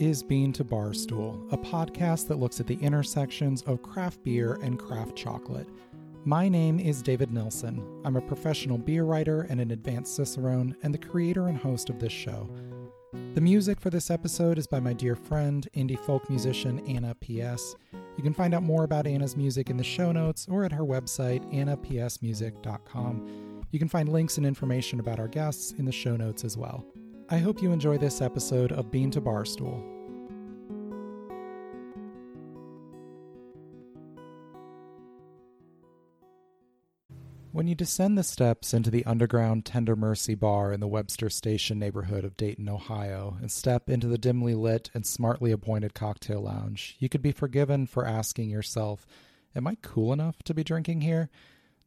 is Bean to Barstool, a podcast that looks at the intersections of craft beer and craft chocolate. My name is David Nilsen. I'm a professional beer writer and an advanced Cicerone, and the creator and host of this show. The music for this episode is by my dear friend, indie folk musician Anna P.S. You can find out more about Anna's music in the show notes or at her website, annapsmusic.com. You can find links and information about our guests in the show notes as well. I hope you enjoy this episode of Bean to Barstool. When you descend the steps into the underground Tender Mercy Bar in the Webster Station neighborhood of Dayton, Ohio, and step into the dimly lit and smartly appointed cocktail lounge, you could be forgiven for asking yourself, Am I cool enough to be drinking here?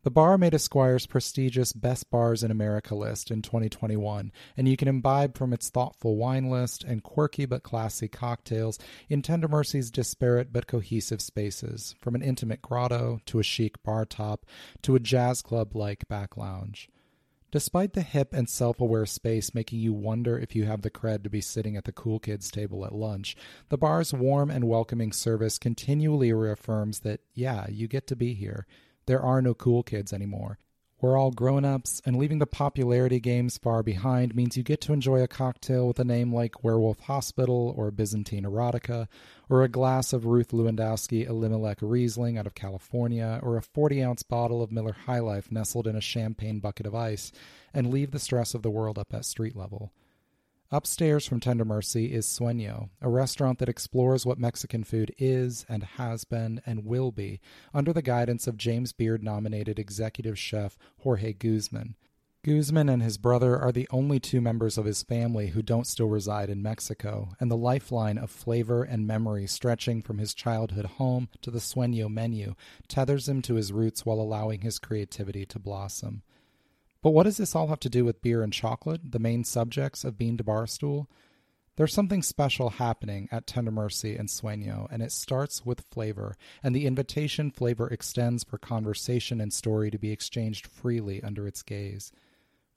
The bar made Esquire's prestigious Best Bars in America list in 2021, and you can imbibe from its thoughtful wine list and quirky but classy cocktails in Tender Mercy's disparate but cohesive spaces, from an intimate grotto to a chic bar top to a jazz club like back lounge. Despite the hip and self aware space making you wonder if you have the cred to be sitting at the cool kids table at lunch, the bar's warm and welcoming service continually reaffirms that, yeah, you get to be here. There are no cool kids anymore. We're all grown ups, and leaving the popularity games far behind means you get to enjoy a cocktail with a name like Werewolf Hospital or Byzantine Erotica, or a glass of Ruth Lewandowski Elimelech Riesling out of California, or a 40 ounce bottle of Miller High Life nestled in a champagne bucket of ice, and leave the stress of the world up at street level. Upstairs from Tender Mercy is Sueño, a restaurant that explores what Mexican food is and has been and will be under the guidance of James Beard nominated executive chef Jorge Guzman. Guzman and his brother are the only two members of his family who don't still reside in Mexico, and the lifeline of flavor and memory stretching from his childhood home to the Sueño menu tethers him to his roots while allowing his creativity to blossom. But what does this all have to do with beer and chocolate, the main subjects of Bean to Barstool? There's something special happening at Tender Mercy and Sueño, and it starts with flavor, and the invitation flavor extends for conversation and story to be exchanged freely under its gaze.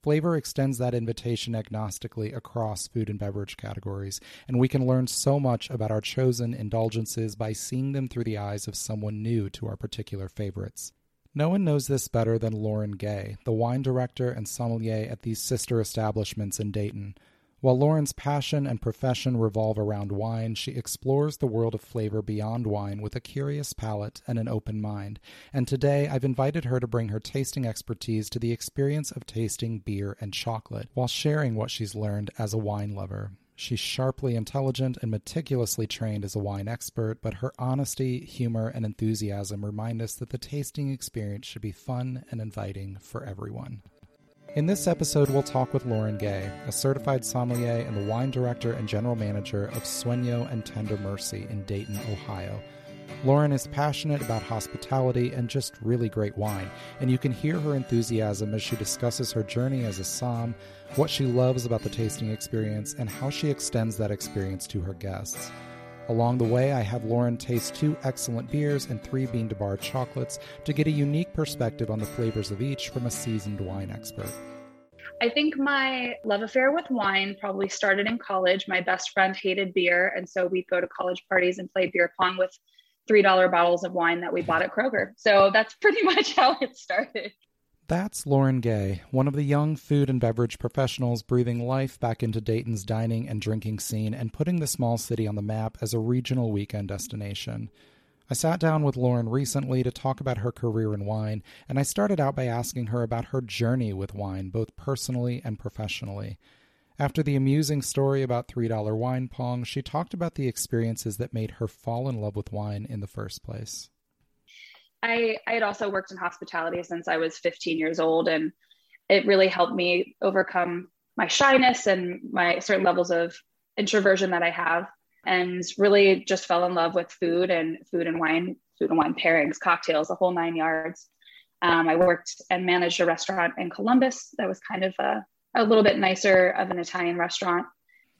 Flavor extends that invitation agnostically across food and beverage categories, and we can learn so much about our chosen indulgences by seeing them through the eyes of someone new to our particular favorites. No one knows this better than Lauren Gay, the wine director and sommelier at these sister establishments in Dayton. While Lauren's passion and profession revolve around wine, she explores the world of flavor beyond wine with a curious palate and an open mind. And today I've invited her to bring her tasting expertise to the experience of tasting beer and chocolate while sharing what she's learned as a wine lover. She's sharply intelligent and meticulously trained as a wine expert, but her honesty, humor, and enthusiasm remind us that the tasting experience should be fun and inviting for everyone. In this episode, we'll talk with Lauren Gay, a certified sommelier and the wine director and general manager of Sueño and Tender Mercy in Dayton, Ohio. Lauren is passionate about hospitality and just really great wine, and you can hear her enthusiasm as she discusses her journey as a som, what she loves about the tasting experience, and how she extends that experience to her guests. Along the way, I have Lauren taste two excellent beers and three bean to bar chocolates to get a unique perspective on the flavors of each from a seasoned wine expert. I think my love affair with wine probably started in college. My best friend hated beer, and so we'd go to college parties and play beer pong with $3 bottles of wine that we bought at Kroger. So that's pretty much how it started. That's Lauren Gay, one of the young food and beverage professionals breathing life back into Dayton's dining and drinking scene and putting the small city on the map as a regional weekend destination. I sat down with Lauren recently to talk about her career in wine, and I started out by asking her about her journey with wine, both personally and professionally. After the amusing story about $3 wine pong, she talked about the experiences that made her fall in love with wine in the first place. I, I had also worked in hospitality since I was 15 years old, and it really helped me overcome my shyness and my certain levels of introversion that I have, and really just fell in love with food and food and wine, food and wine pairings, cocktails, the whole nine yards. Um, I worked and managed a restaurant in Columbus that was kind of a, a little bit nicer of an Italian restaurant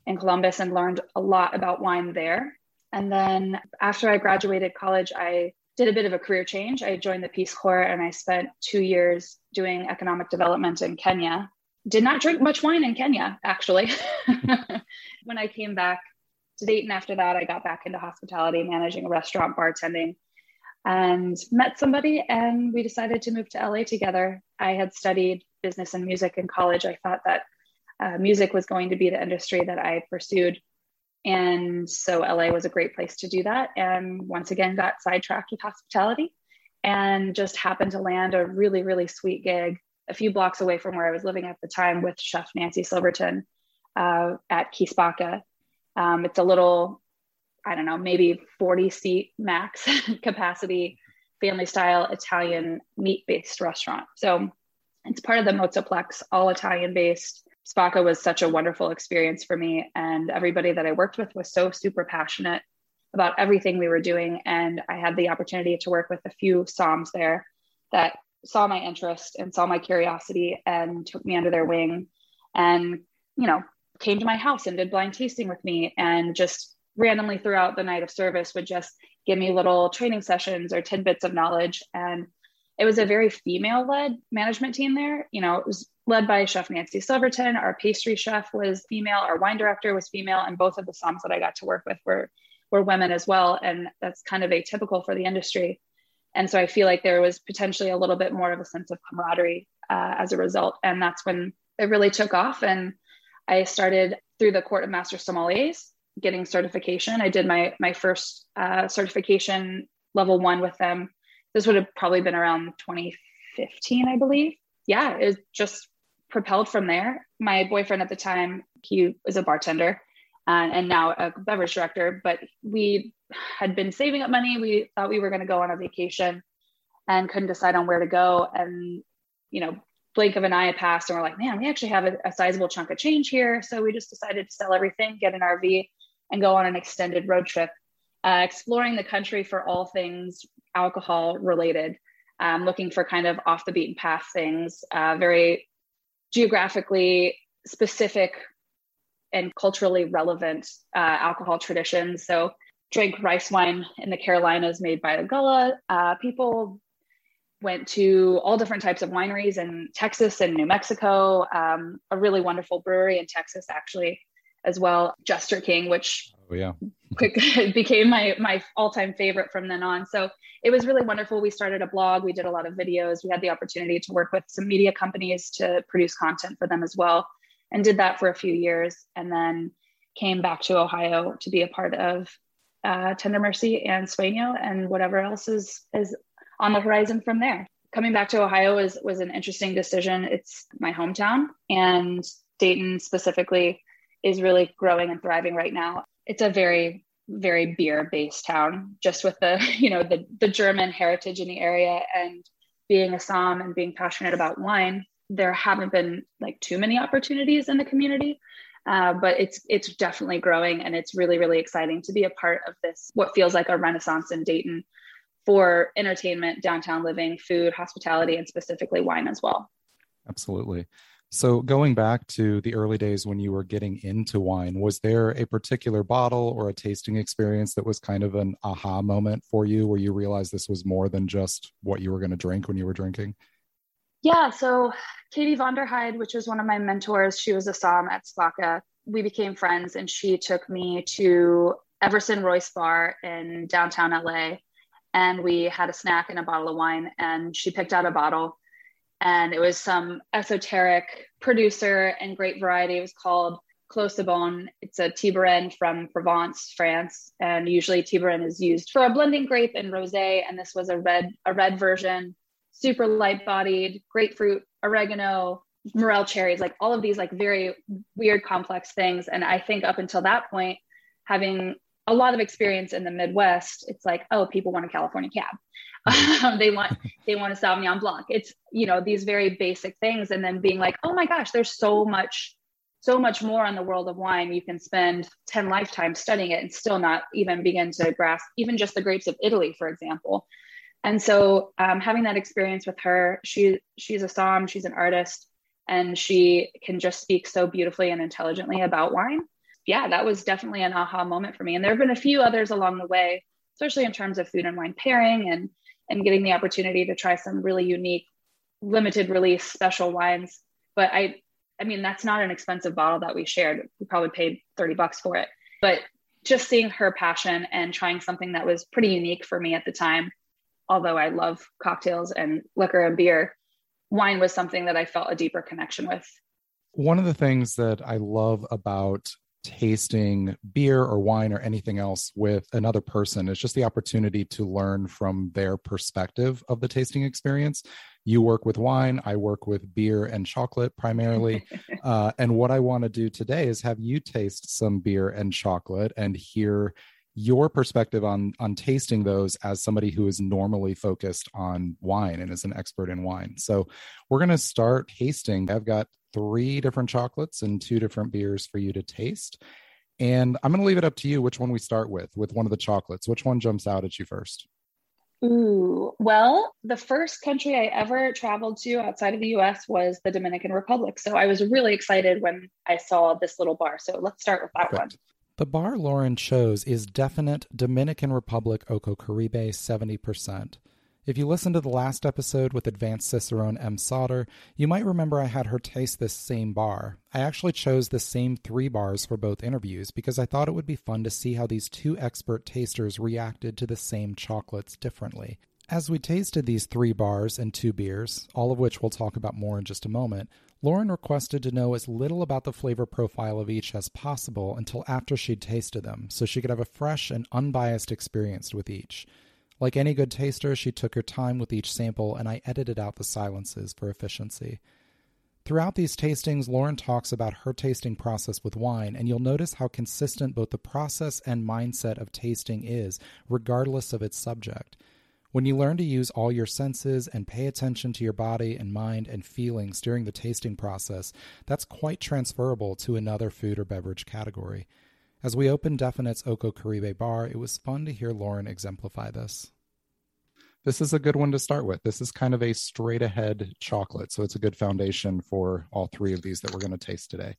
in Columbus and learned a lot about wine there. And then after I graduated college, I did a bit of a career change. I joined the Peace Corps and I spent two years doing economic development in Kenya. Did not drink much wine in Kenya, actually. when I came back, to Dayton after that. I got back into hospitality, managing a restaurant, bartending, and met somebody, and we decided to move to LA together. I had studied business and music in college. I thought that uh, music was going to be the industry that I pursued. And so LA was a great place to do that. And once again, got sidetracked with hospitality and just happened to land a really, really sweet gig a few blocks away from where I was living at the time with Chef Nancy Silverton uh, at Spacca. Um, it's a little, I don't know, maybe 40 seat max capacity, family style Italian meat based restaurant. So it's part of the Mozzaplex, all Italian based. Spacca was such a wonderful experience for me. And everybody that I worked with was so super passionate about everything we were doing. And I had the opportunity to work with a few SOMs there that saw my interest and saw my curiosity and took me under their wing and, you know, came to my house and did blind tasting with me and just randomly throughout the night of service would just give me little training sessions or tidbits of knowledge. And it was a very female led management team there. You know, it was led by Chef Nancy Silverton. Our pastry chef was female, our wine director was female, and both of the SOMs that I got to work with were were women as well. And that's kind of atypical for the industry. And so I feel like there was potentially a little bit more of a sense of camaraderie uh, as a result. And that's when it really took off. And I started through the Court of Master Sommeliers getting certification. I did my my first uh, certification level one with them. This would have probably been around 2015, I believe. Yeah, it just propelled from there. My boyfriend at the time, he was a bartender and, and now a beverage director, but we had been saving up money. We thought we were going to go on a vacation and couldn't decide on where to go. And, you know, blink of an eye passed and we're like, man, we actually have a, a sizable chunk of change here. So we just decided to sell everything, get an RV, and go on an extended road trip, uh, exploring the country for all things alcohol related, um, looking for kind of off the beaten path things, uh, very geographically specific and culturally relevant uh, alcohol traditions. So, drank rice wine in the Carolinas made by the Gullah uh, people. Went to all different types of wineries in Texas and New Mexico. Um, a really wonderful brewery in Texas, actually, as well. Jester King, which oh, yeah. quick became my my all time favorite from then on. So it was really wonderful. We started a blog. We did a lot of videos. We had the opportunity to work with some media companies to produce content for them as well and did that for a few years and then came back to Ohio to be a part of uh, Tender Mercy and Sueño and whatever else is is on the horizon from there. Coming back to Ohio was was an interesting decision. It's my hometown and Dayton specifically is really growing and thriving right now. It's a very very beer based town just with the you know the the German heritage in the area and being a Som and being passionate about wine there haven't been like too many opportunities in the community. Uh, but it's it's definitely growing and it's really really exciting to be a part of this what feels like a renaissance in dayton for entertainment downtown living food hospitality and specifically wine as well absolutely so going back to the early days when you were getting into wine was there a particular bottle or a tasting experience that was kind of an aha moment for you where you realized this was more than just what you were going to drink when you were drinking yeah, so Katie Vonderheide, which was one of my mentors, she was a SOM at Spacca. We became friends and she took me to Everson Royce Bar in downtown LA. And we had a snack and a bottle of wine. And she picked out a bottle. And it was some esoteric producer and great variety. It was called Clos Cibonne. It's a Tibouren from Provence, France. And usually Tibouren is used for a blending grape and rosé. And this was a red, a red version super light bodied, grapefruit, oregano, morel cherries, like all of these like very weird complex things. And I think up until that point, having a lot of experience in the Midwest, it's like, oh, people want a California cab. Um, they want they want a Sauvignon Blanc. It's you know these very basic things, and then being like, oh my gosh, there's so much, so much more on the world of wine. You can spend ten lifetimes studying it and still not even begin to grasp even just the grapes of Italy, for example. And so um, having that experience with her, she she's a som, she's an artist, and she can just speak so beautifully and intelligently about wine. Yeah, that was definitely an aha moment for me. And there have been a few others along the way, especially in terms of food and wine pairing and and getting the opportunity to try some really unique, limited release special wines. But I I mean that's not an expensive bottle that we shared. We probably paid 30 bucks for it. But just seeing her passion and trying something that was pretty unique for me at the time, although I love cocktails and liquor and beer, wine was something that I felt a deeper connection with. One of the things that I love about tasting beer or wine or anything else with another person. It's just the opportunity to learn from their perspective of the tasting experience you work with wine i work with beer and chocolate primarily uh, and what i want to do today is have you taste some beer and chocolate and hear your perspective on on tasting those as somebody who is normally focused on wine and is an expert in wine so we're going to start tasting i've got three different chocolates and two different beers for you to taste and i'm going to leave it up to you which one we start with with one of the chocolates which one jumps out at you first Ooh, well, the first country I ever traveled to outside of the US was the Dominican Republic. So I was really excited when I saw this little bar. So let's start with that Perfect. one. The bar Lauren chose is definite Dominican Republic Ococaribe 70%. If you listened to the last episode with Advanced Cicerone Em Sauter, you might remember I had her taste this same bar. I actually chose the same three bars for both interviews because I thought it would be fun to see how these two expert tasters reacted to the same chocolates differently. As we tasted these three bars and two beers, all of which we'll talk about more in just a moment, Lauren requested to know as little about the flavor profile of each as possible until after she'd tasted them, so she could have a fresh and unbiased experience with each. Like any good taster, she took her time with each sample, and I edited out the silences for efficiency. Throughout these tastings, Lauren talks about her tasting process with wine, and you'll notice how consistent both the process and mindset of tasting is, regardless of its subject. When you learn to use all your senses and pay attention to your body and mind and feelings during the tasting process, that's quite transferable to another food or beverage category. As we opened Definite's Oko Caribe bar, it was fun to hear Lauren exemplify this. This is a good one to start with. This is kind of a straight ahead chocolate. So it's a good foundation for all three of these that we're going to taste today.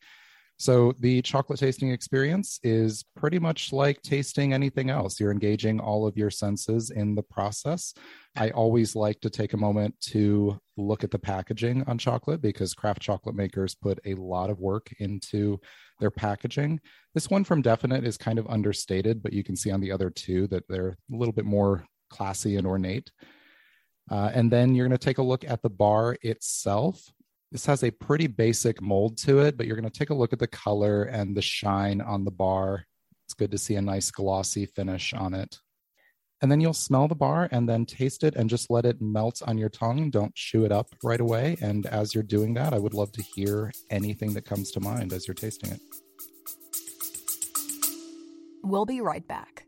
So the chocolate tasting experience is pretty much like tasting anything else. You're engaging all of your senses in the process. I always like to take a moment to look at the packaging on chocolate because craft chocolate makers put a lot of work into their packaging. This one from Definite is kind of understated, but you can see on the other two that they're a little bit more classy and ornate. Uh, and then you're going to take a look at the bar itself. This has a pretty basic mold to it, but you're going to take a look at the color and the shine on the bar. It's good to see a nice glossy finish on it. And then you'll smell the bar and then taste it and just let it melt on your tongue. Don't chew it up right away. And as you're doing that, I would love to hear anything that comes to mind as you're tasting it. We'll be right back.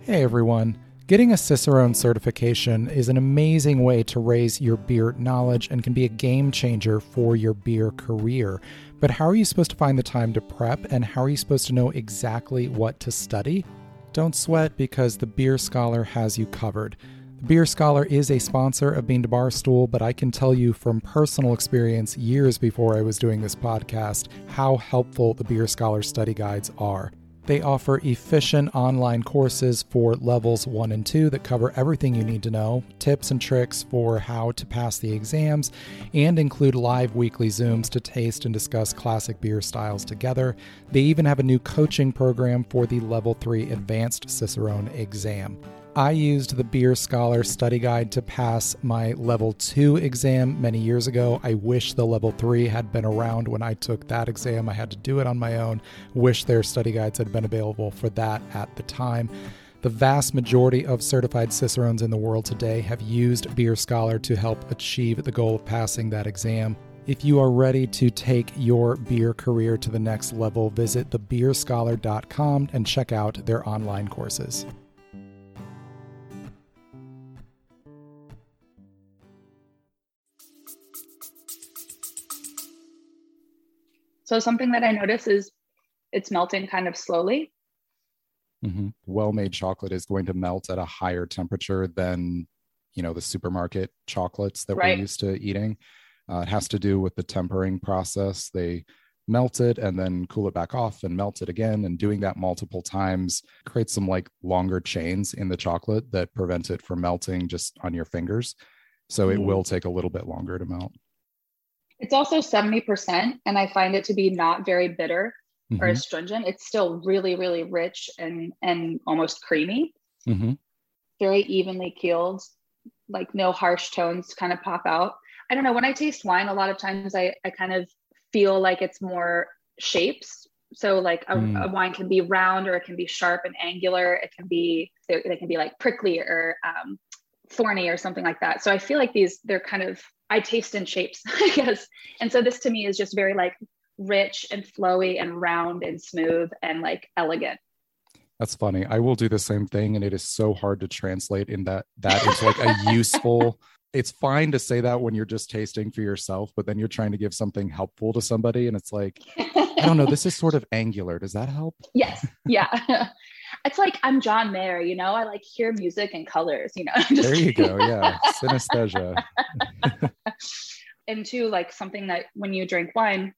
Hey everyone. Getting a Cicerone certification is an amazing way to raise your beer knowledge and can be a game changer for your beer career. But how are you supposed to find the time to prep and how are you supposed to know exactly what to study? Don't sweat because the Beer Scholar has you covered. The Beer Scholar is a sponsor of Bean to Barstool, but I can tell you from personal experience years before I was doing this podcast how helpful the Beer Scholar study guides are. They offer efficient online courses for levels 1 and 2 that cover everything you need to know, tips and tricks for how to pass the exams, and include live weekly Zooms to taste and discuss classic beer styles together. They even have a new coaching program for the Level 3 Advanced Cicerone exam. I used the Beer Scholar study guide to pass my level 2 exam many years ago. I wish the level 3 had been around when I took that exam. I had to do it on my own. Wish their study guides had been available for that at the time. The vast majority of certified Cicerones in the world today have used Beer Scholar to help achieve the goal of passing that exam. If you are ready to take your beer career to the next level, visit thebeerscholar.com and check out their online courses. So something that I notice is it's melting kind of slowly. Mm-hmm. Well-made chocolate is going to melt at a higher temperature than you know the supermarket chocolates that right. we're used to eating. Uh, it has to do with the tempering process. They melt it and then cool it back off and melt it again. And doing that multiple times creates some like longer chains in the chocolate that prevent it from melting just on your fingers. So it mm. will take a little bit longer to melt. It's also 70%, and I find it to be not very bitter mm-hmm. or astringent. It's still really, really rich and and almost creamy. Mm-hmm. Very evenly keeled, like no harsh tones kind of pop out. I don't know. When I taste wine, a lot of times I, I kind of feel like it's more shapes. So like a, mm. a wine can be round or it can be sharp and angular. It can be, they, they can be like prickly or um, thorny or something like that. So I feel like these, they're kind of, I taste in shapes, I guess. And so this to me is just very like rich and flowy and round and smooth and like elegant. That's funny. I will do the same thing, and it is so hard to translate in that that is like a useful. It's fine to say that when you're just tasting for yourself, but then you're trying to give something helpful to somebody, and it's like, I don't know. This is sort of angular. Does that help? Yes. Yeah. it's like I'm John Mayer. You know, I like hear music and colors. You know. there you go. Yeah, synesthesia. and two, like something that when you drink wine,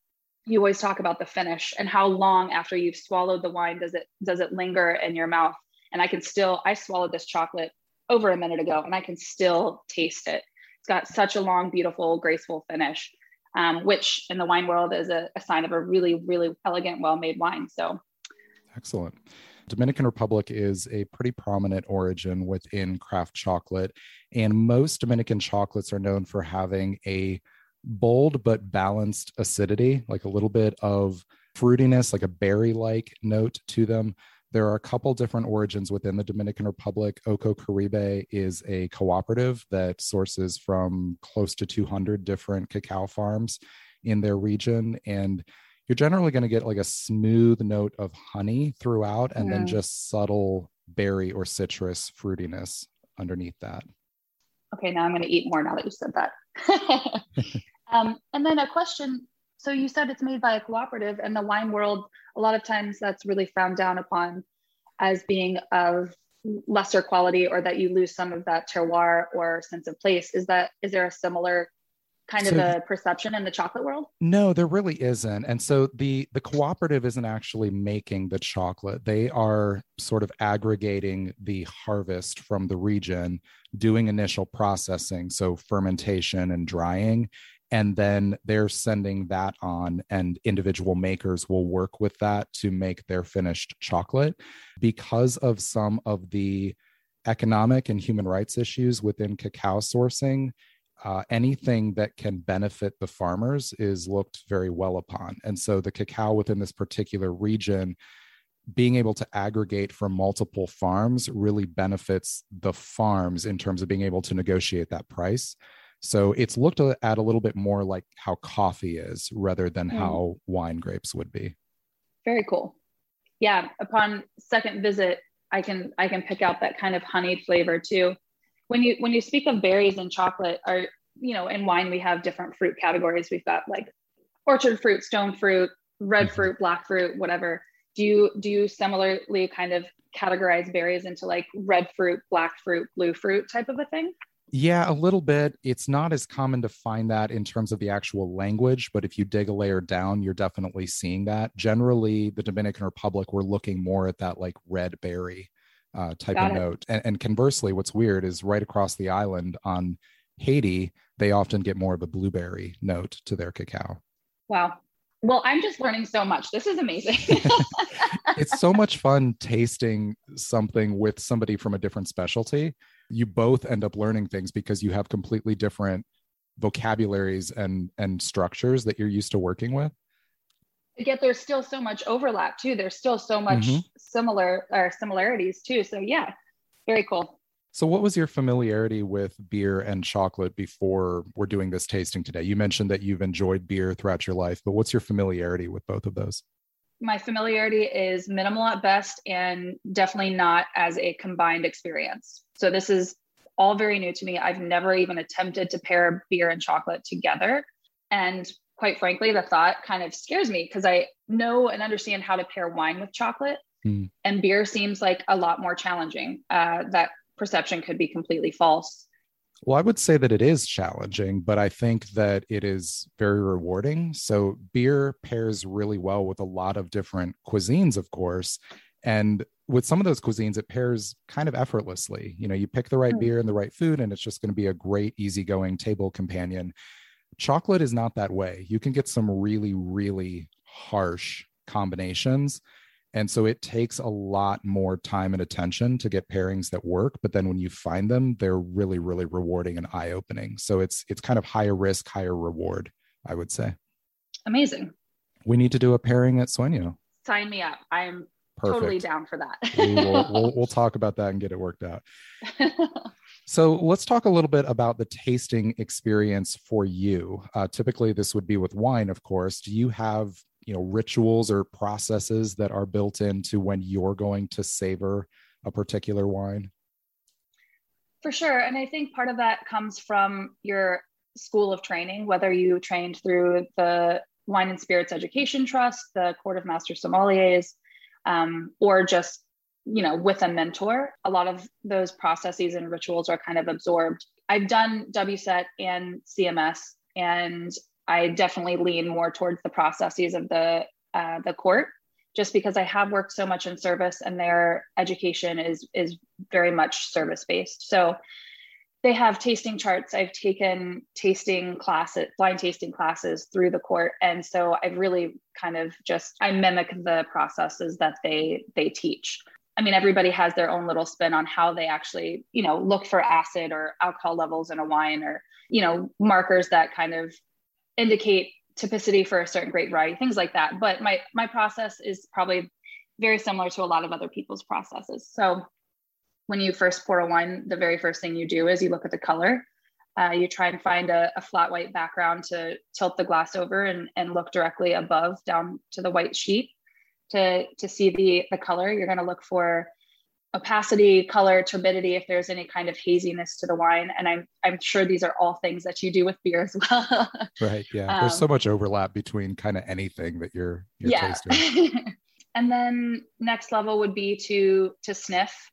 you always talk about the finish and how long after you've swallowed the wine does it does it linger in your mouth and i can still i swallowed this chocolate over a minute ago and i can still taste it it's got such a long beautiful graceful finish um, which in the wine world is a, a sign of a really really elegant well made wine so excellent Dominican Republic is a pretty prominent origin within craft chocolate, and most Dominican chocolates are known for having a bold but balanced acidity, like a little bit of fruitiness, like a berry like note to them. There are a couple different origins within the Dominican Republic. Oco Caribe is a cooperative that sources from close to 200 different cacao farms in their region. And you're generally going to get like a smooth note of honey throughout and then just subtle berry or citrus fruitiness underneath that. Okay, now I'm going to eat more now that you said that. um, and then a question. So you said it's made by a cooperative, and the wine world, a lot of times that's really frowned down upon as being of lesser quality or that you lose some of that terroir or sense of place. Is that is there a similar kind so, of a perception in the chocolate world? No, there really isn't. And so the the cooperative isn't actually making the chocolate. They are sort of aggregating the harvest from the region, doing initial processing, so fermentation and drying, and then they're sending that on and individual makers will work with that to make their finished chocolate because of some of the economic and human rights issues within cacao sourcing uh, anything that can benefit the farmers is looked very well upon. And so the cacao within this particular region, being able to aggregate from multiple farms really benefits the farms in terms of being able to negotiate that price. So it's looked at a little bit more like how coffee is rather than mm. how wine grapes would be. Very cool. Yeah, upon second visit, I can I can pick out that kind of honeyed flavor too when you when you speak of berries and chocolate are you know in wine we have different fruit categories we've got like orchard fruit stone fruit red mm-hmm. fruit black fruit whatever do you do you similarly kind of categorize berries into like red fruit black fruit blue fruit type of a thing yeah, a little bit. It's not as common to find that in terms of the actual language, but if you dig a layer down, you're definitely seeing that. Generally, the Dominican Republic, we're looking more at that like red berry uh, type Got of it. note. And, and conversely, what's weird is right across the island on Haiti, they often get more of a blueberry note to their cacao. Wow. Well, I'm just learning so much. This is amazing. it's so much fun tasting something with somebody from a different specialty. You both end up learning things because you have completely different vocabularies and and structures that you're used to working with yet there's still so much overlap too. There's still so much mm-hmm. similar or similarities too. So yeah very cool. So what was your familiarity with beer and chocolate before we're doing this tasting today? You mentioned that you've enjoyed beer throughout your life but what's your familiarity with both of those? My familiarity is minimal at best and definitely not as a combined experience. So this is all very new to me. I've never even attempted to pair beer and chocolate together. And quite frankly, the thought kind of scares me because I know and understand how to pair wine with chocolate. Mm. And beer seems like a lot more challenging. Uh, that perception could be completely false. Well, I would say that it is challenging, but I think that it is very rewarding. So, beer pairs really well with a lot of different cuisines, of course. And with some of those cuisines, it pairs kind of effortlessly. You know, you pick the right mm. beer and the right food, and it's just going to be a great, easygoing table companion chocolate is not that way. You can get some really, really harsh combinations. And so it takes a lot more time and attention to get pairings that work. But then when you find them, they're really, really rewarding and eye opening. So it's it's kind of higher risk, higher reward, I would say. Amazing. We need to do a pairing at Sueño. Sign me up. I'm Perfect. totally down for that. we will, we'll, we'll talk about that and get it worked out. So let's talk a little bit about the tasting experience for you. Uh, typically, this would be with wine, of course. Do you have you know rituals or processes that are built into when you're going to savor a particular wine? For sure, and I think part of that comes from your school of training, whether you trained through the Wine and Spirits Education Trust, the Court of Master Sommeliers, um, or just you know with a mentor a lot of those processes and rituals are kind of absorbed. I've done wset and cms and i definitely lean more towards the processes of the uh, the court just because i have worked so much in service and their education is is very much service based so they have tasting charts. I've taken tasting classes blind tasting classes through the court. And so i've really kind of just i mimic the processes that they they teach I mean, everybody has their own little spin on how they actually, you know, look for acid or alcohol levels in a wine or, you know, markers that kind of indicate typicity for a certain grape variety, things like that. But my my process is probably very similar to a lot of other people's processes. So when you first pour a wine, the very first thing you do is you look at the color. Uh, you try and find a, a, flat white background to tilt the glass over and, and look directly above down to the white sheet to to see the the color. You're going to look for opacity color turbidity if there's any kind of haziness to the wine. And i'm i'm sure these are all things that you do with beer as well. Right yeah. Um, there's so much overlap between kind of anything that you're, you're yeah. tasting. And then next level would be to to sniff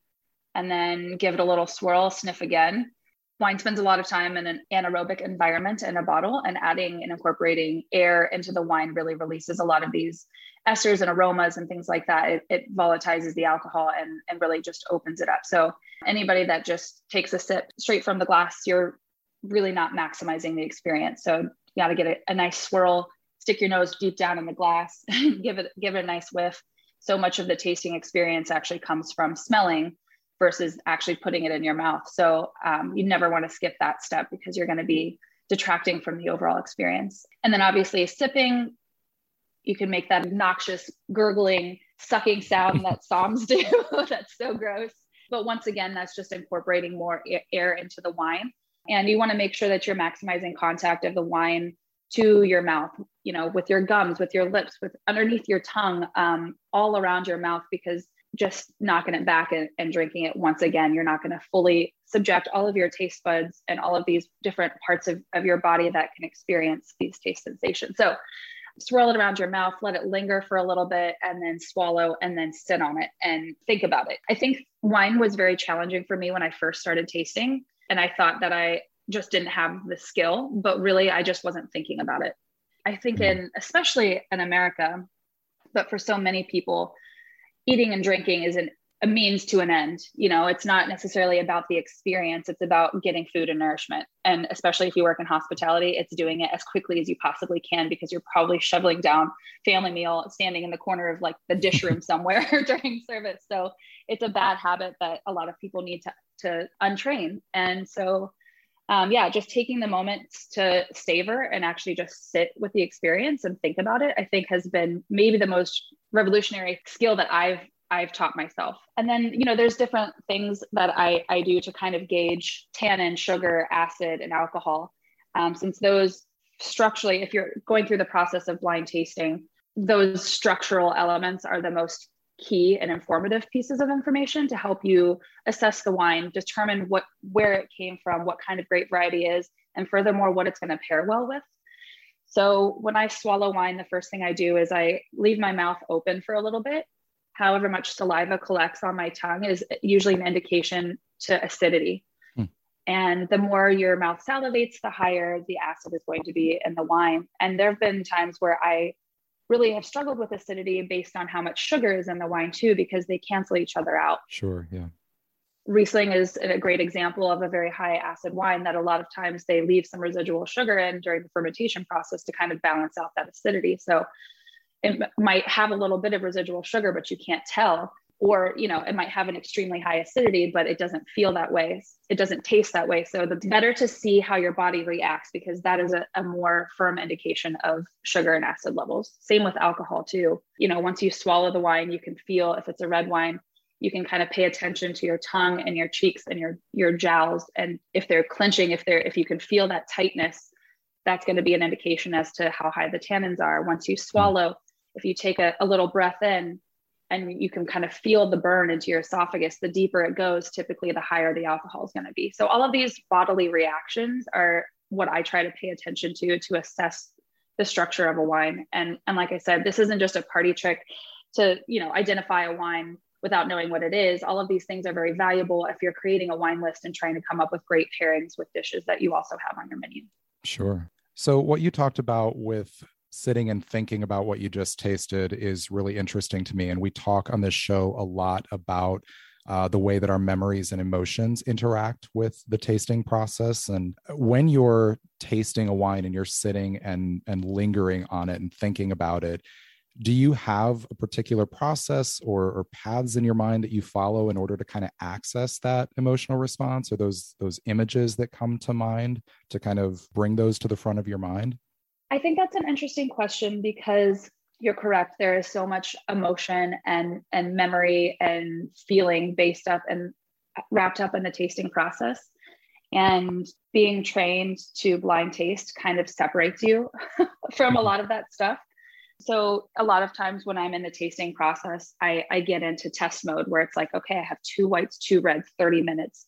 and then give it a little swirl sniff again wine spends a lot of time in an anaerobic environment in a bottle and adding and incorporating air into the wine really releases a lot of these esters and aromas and things like that, it, it volatilizes the alcohol and, and really just opens it up. So anybody that just takes a sip straight from the glass, you're really not maximizing the experience. So you got to get a, a nice swirl, stick your nose deep down in the glass, give it give it a nice whiff. So much of the tasting experience actually comes from smelling versus actually putting it in your mouth. So um, you never want to skip that step because you're going to be detracting from the overall experience. And then obviously sipping, you can make that obnoxious gurgling sucking sound that soms do that's so gross but once again that's just incorporating more air into the wine and you want to make sure that you're maximizing contact of the wine to your mouth you know with your gums with your lips with underneath your tongue um, all around your mouth because just knocking it back and, and drinking it once again you're not going to fully subject all of your taste buds and all of these different parts of, of your body that can experience these taste sensations so swirl it around your mouth, let it linger for a little bit, and then swallow and then sit on it and think about it. I think wine was very challenging for me when I first started tasting. And I thought that I just didn't have the skill, but really I just wasn't thinking about it. I think mm-hmm. in especially in America, but for so many people, eating and drinking is an a means to an end. You know, it's not necessarily about the experience, it's about getting food and nourishment. And especially if you work in hospitality, it's doing it as quickly as you possibly can because you're probably shoveling down family meal standing in the corner of like the dish room somewhere during service. So it's a bad habit that a lot of people need to, to untrain. And so um, yeah, just taking the moments to savor and actually just sit with the experience and think about it, I think has been maybe the most revolutionary skill that I've I've taught myself. And then, you know, there's different things that I, I do to kind of gauge tannin, sugar, acid, and alcohol. Um, since those structurally, if you're going through the process of blind tasting, those structural elements are the most key and informative pieces of information to help you assess the wine, determine what where it came from, what kind of grape variety is, and furthermore, what it's going to pair well with. So when I swallow wine, the first thing I do is I leave my mouth open for a little bit however much saliva collects on my tongue is usually an indication to acidity. Hmm. And the more your mouth salivates, the higher the acid is going to be in the wine. And there have been times where I really have struggled with acidity based on how much sugar is in the wine too, because they cancel each other out. Sure. Yeah. Riesling is a great example of a very high acid wine that a lot of times they leave some residual sugar in during the fermentation process to kind of balance out that acidity. So it might have a little bit of residual sugar, but you can't tell. Or, you know, it might have an extremely high acidity, but it doesn't feel that way. It doesn't taste that way. So the better to see how your body reacts because that is a, a more firm indication of sugar and acid levels. Same with alcohol too. You know, once you swallow the wine, you can feel if it's a red wine, you can kind of pay attention to your tongue and your cheeks and your your jowls and if they're clenching if they're if you can feel that tightness that's going to be an indication as to how high the tannins are once you hmm. swallow if you take a, a little breath in and you can kind of feel the burn into your esophagus the deeper it goes typically the higher the alcohol is going to be so all of these bodily reactions are what i try to pay attention to to assess the structure of a wine and and like i said this isn't just a party trick to you know identify a wine without knowing what it is. All of these things are very valuable if you're creating a wine list and trying to come up with great pairings with dishes that you also have on your menu. Sure. So, what you talked about with sitting and thinking about what you just tasted is really interesting to me. And we talk on this show a lot about uh, the way that our memories and emotions interact with the tasting process. And when you're tasting a wine and you're sitting and and lingering on it and thinking about it, do you have a particular process or, or, paths in your mind that you follow in order to kind of access that emotional response or those those images that come to mind to kind of bring those to the front of your mind i think that's an interesting question because you're correct. There is so much emotion and and memory and feeling based up and wrapped up in the tasting process. And being trained to blind taste kind of separates you from a mm-hmm. lot of that stuff. So a lot of times when I'm in the tasting process, I, I get into test mode where it's like, okay, I have two whites, two reds, 30 minutes.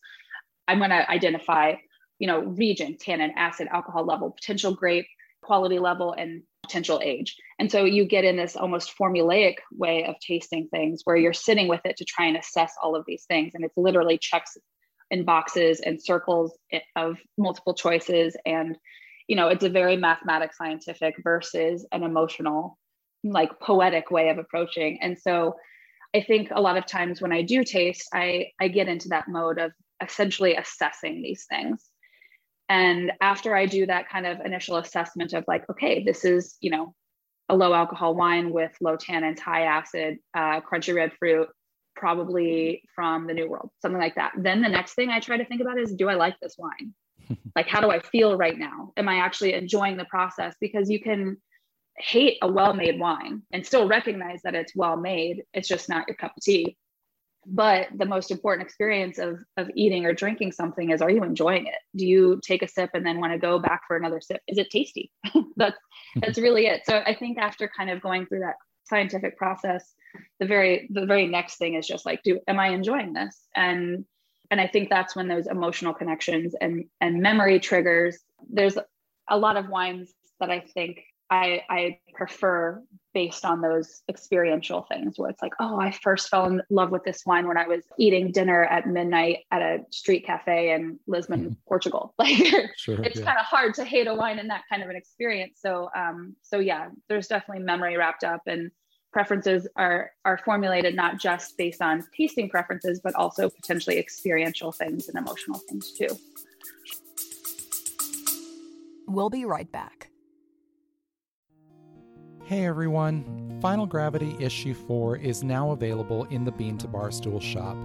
I'm going to identify, you know, region, tannin, acid, alcohol level, potential grape, quality level, and potential age. And so you get in this almost formulaic way of tasting things where you're sitting with it to try and assess all of these things. And it's literally checks in boxes and circles of multiple choices and you know it's a very mathematic scientific versus an emotional like poetic way of approaching and so i think a lot of times when i do taste i i get into that mode of essentially assessing these things and after i do that kind of initial assessment of like okay this is you know a low alcohol wine with low tannins high acid uh, crunchy red fruit probably from the new world something like that. Then the next thing i try to think about is do i like this wine? Like how do i feel right now? Am i actually enjoying the process? Because you can hate a well-made wine and still recognize that it's well made it's just not your cup of tea but the most important experience of of eating or drinking something is are you enjoying it? Do you take a sip and then want to go back for another sip? Is it tasty? That's hmm. that's really it. So i think after kind of going through that scientific process the very the very next thing is just like do am i enjoying this? And and i think that's when those emotional connections and and memory triggers there's a lot of wines that i think I, I prefer based on those experiential things where it's like, oh, I first fell in love with this wine when I was eating dinner at midnight at a street cafe in Lisbon, mm-hmm. Portugal. Like sure, it's yeah. kind of hard to hate a wine in that kind of an experience. So um, so yeah, there's definitely memory wrapped up and preferences are are formulated not just based on tasting preferences but also potentially experiential things and emotional things too we'll be right back hey everyone. Final gravity issue 4 is now available in the bean to barstool shop.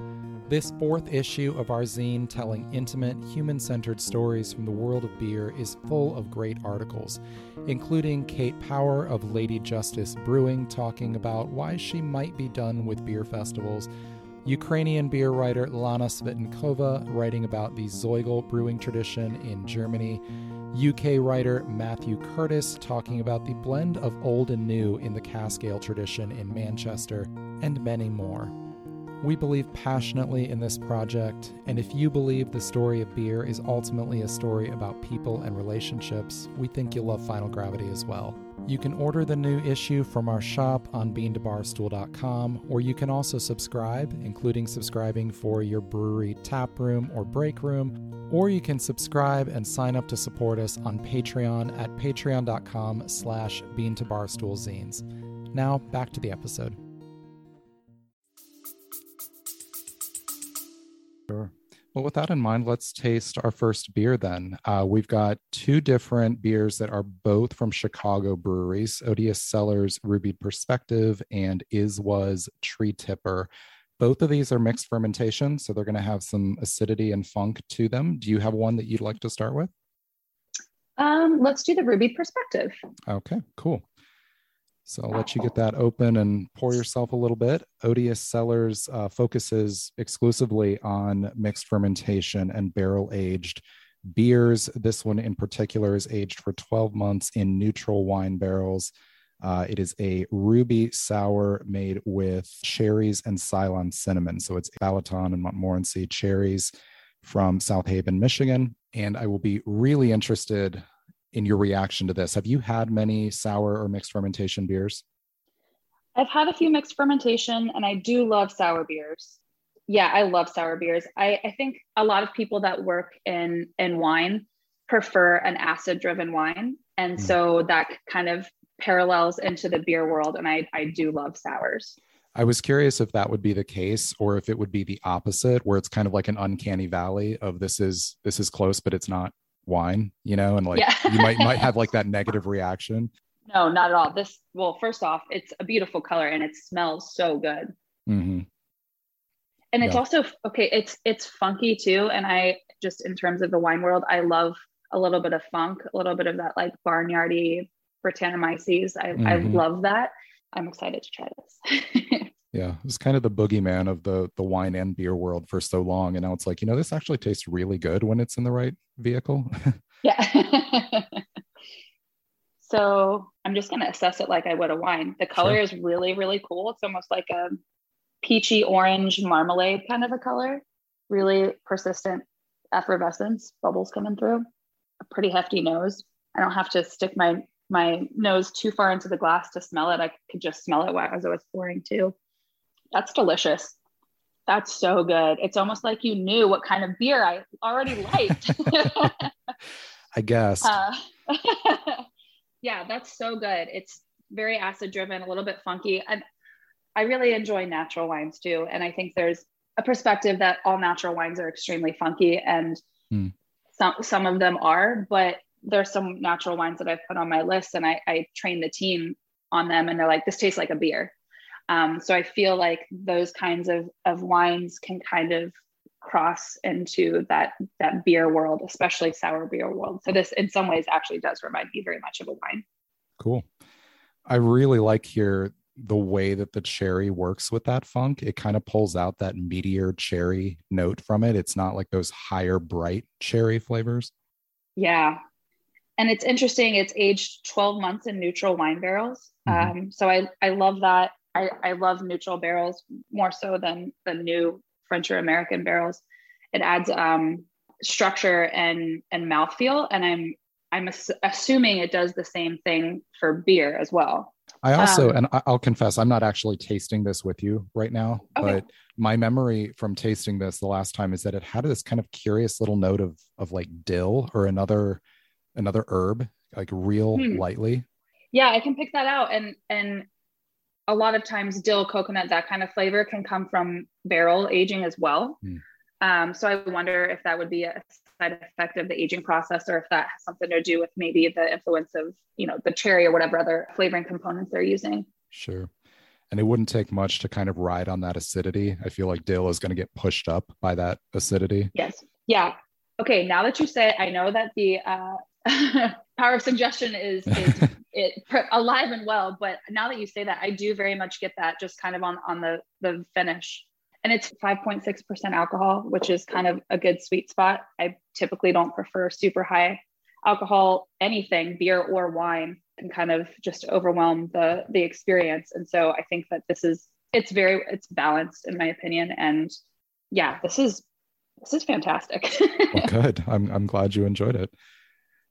This fourth issue of our zine telling intimate, human centered stories from the world of beer is full of great articles, including Kate Power of Lady Justice Brewing talking about why she might be done with beer festivals, Ukrainian beer writer Lana Svitankova writing about the Zoigl brewing tradition in Germany, UK writer Matthew Curtis talking about the blend of old and new in the cask ale tradition in Manchester, and many more. We believe passionately in this project, and if you believe the story of beer is ultimately a story about people and relationships, we think you'll love Final Gravity as well. You can order the new issue from our shop on beantobarstool.com, or you can also subscribe, including subscribing for your brewery tap room or break room, or you can subscribe and sign up to support us on Patreon at patreon.com slash bean to barstool zines. Now, back to the episode. Sure. Well, with that in mind, let's taste our first beer then. Uh, we've got two different beers that are both from Chicago breweries Odious Cellars Ruby Perspective and Is Was Tree Tipper. Both of these are mixed fermentation, so they're going to have some acidity and funk to them. Do you have one that you'd like to start with? Um, let's do the Ruby Perspective. Okay, cool. So I'll let you get that open and pour yourself a little bit. Odious Cellars uh, focuses exclusively on mixed fermentation and barrel aged beers. This one in particular is aged for 12 months in neutral wine barrels. Uh, it is a ruby sour made with cherries and Ceylon cinnamon. So it's Balaton and Montmorency cherries from South Haven, Michigan. And I will be really interested in your reaction to this. Have you had many sour or mixed fermentation beers? I've had a few mixed fermentation and I do love sour beers. Yeah, I love sour beers. I, I think a lot of people that work in in wine prefer an acid driven wine. And mm. so that kind of parallels into the beer world. And I, I do love sours. I was curious if that would be the case or if it would be the opposite, where it's kind of like an uncanny valley of this is this is close, but it's not wine, you know, and like yeah. you might might have like that negative reaction. No, not at all. This well, first off, it's a beautiful color and it smells so good. Mm-hmm. And it's yeah. also okay. It's it's funky too, and I just in terms of the wine world, I love a little bit of funk, a little bit of that like barnyardy Brettanomyces. I mm-hmm. I love that. I'm excited to try this. Yeah, it was kind of the boogeyman of the the wine and beer world for so long, and now it's like you know this actually tastes really good when it's in the right vehicle. yeah. so I'm just gonna assess it like I would a wine. The color sure. is really really cool. It's almost like a peachy orange marmalade kind of a color. Really persistent effervescence, bubbles coming through. A pretty hefty nose. I don't have to stick my my nose too far into the glass to smell it. I could just smell it as I was pouring too. That's delicious. That's so good. It's almost like you knew what kind of beer I already liked. I guess. Uh, yeah, that's so good. It's very acid driven, a little bit funky. And I really enjoy natural wines too. And I think there's a perspective that all natural wines are extremely funky and mm. some some of them are, but there's some natural wines that I've put on my list and I, I train the team on them and they're like, this tastes like a beer. Um, so I feel like those kinds of, of wines can kind of cross into that that beer world, especially sour beer world. So this in some ways actually does remind me very much of a wine. Cool. I really like here the way that the cherry works with that funk. It kind of pulls out that meteor cherry note from it. It's not like those higher bright cherry flavors. Yeah. And it's interesting. It's aged 12 months in neutral wine barrels. Mm-hmm. Um, so I, I love that. I, I love neutral barrels more so than the new French or American barrels. It adds um, structure and and mouthfeel, and I'm I'm ass- assuming it does the same thing for beer as well. I also, um, and I'll confess, I'm not actually tasting this with you right now, okay. but my memory from tasting this the last time is that it had this kind of curious little note of of like dill or another another herb, like real hmm. lightly. Yeah, I can pick that out, and and a lot of times dill, coconut, that kind of flavor can come from barrel aging as well. Mm. Um, so I wonder if that would be a side effect of the aging process or if that has something to do with maybe the influence of, you know, the cherry or whatever other flavoring components they're using. Sure. And it wouldn't take much to kind of ride on that acidity. I feel like dill is going to get pushed up by that acidity. Yes. Yeah. Okay. Now that you say it, I know that the uh, power of suggestion is, is it alive and well. But now that you say that, I do very much get that just kind of on on the the finish. And it's 5.6% alcohol, which is kind of a good sweet spot. I typically don't prefer super high alcohol anything, beer or wine, can kind of just overwhelm the the experience. And so I think that this is it's very it's balanced in my opinion. And yeah, this is this is fantastic. well, good. I'm I'm glad you enjoyed it.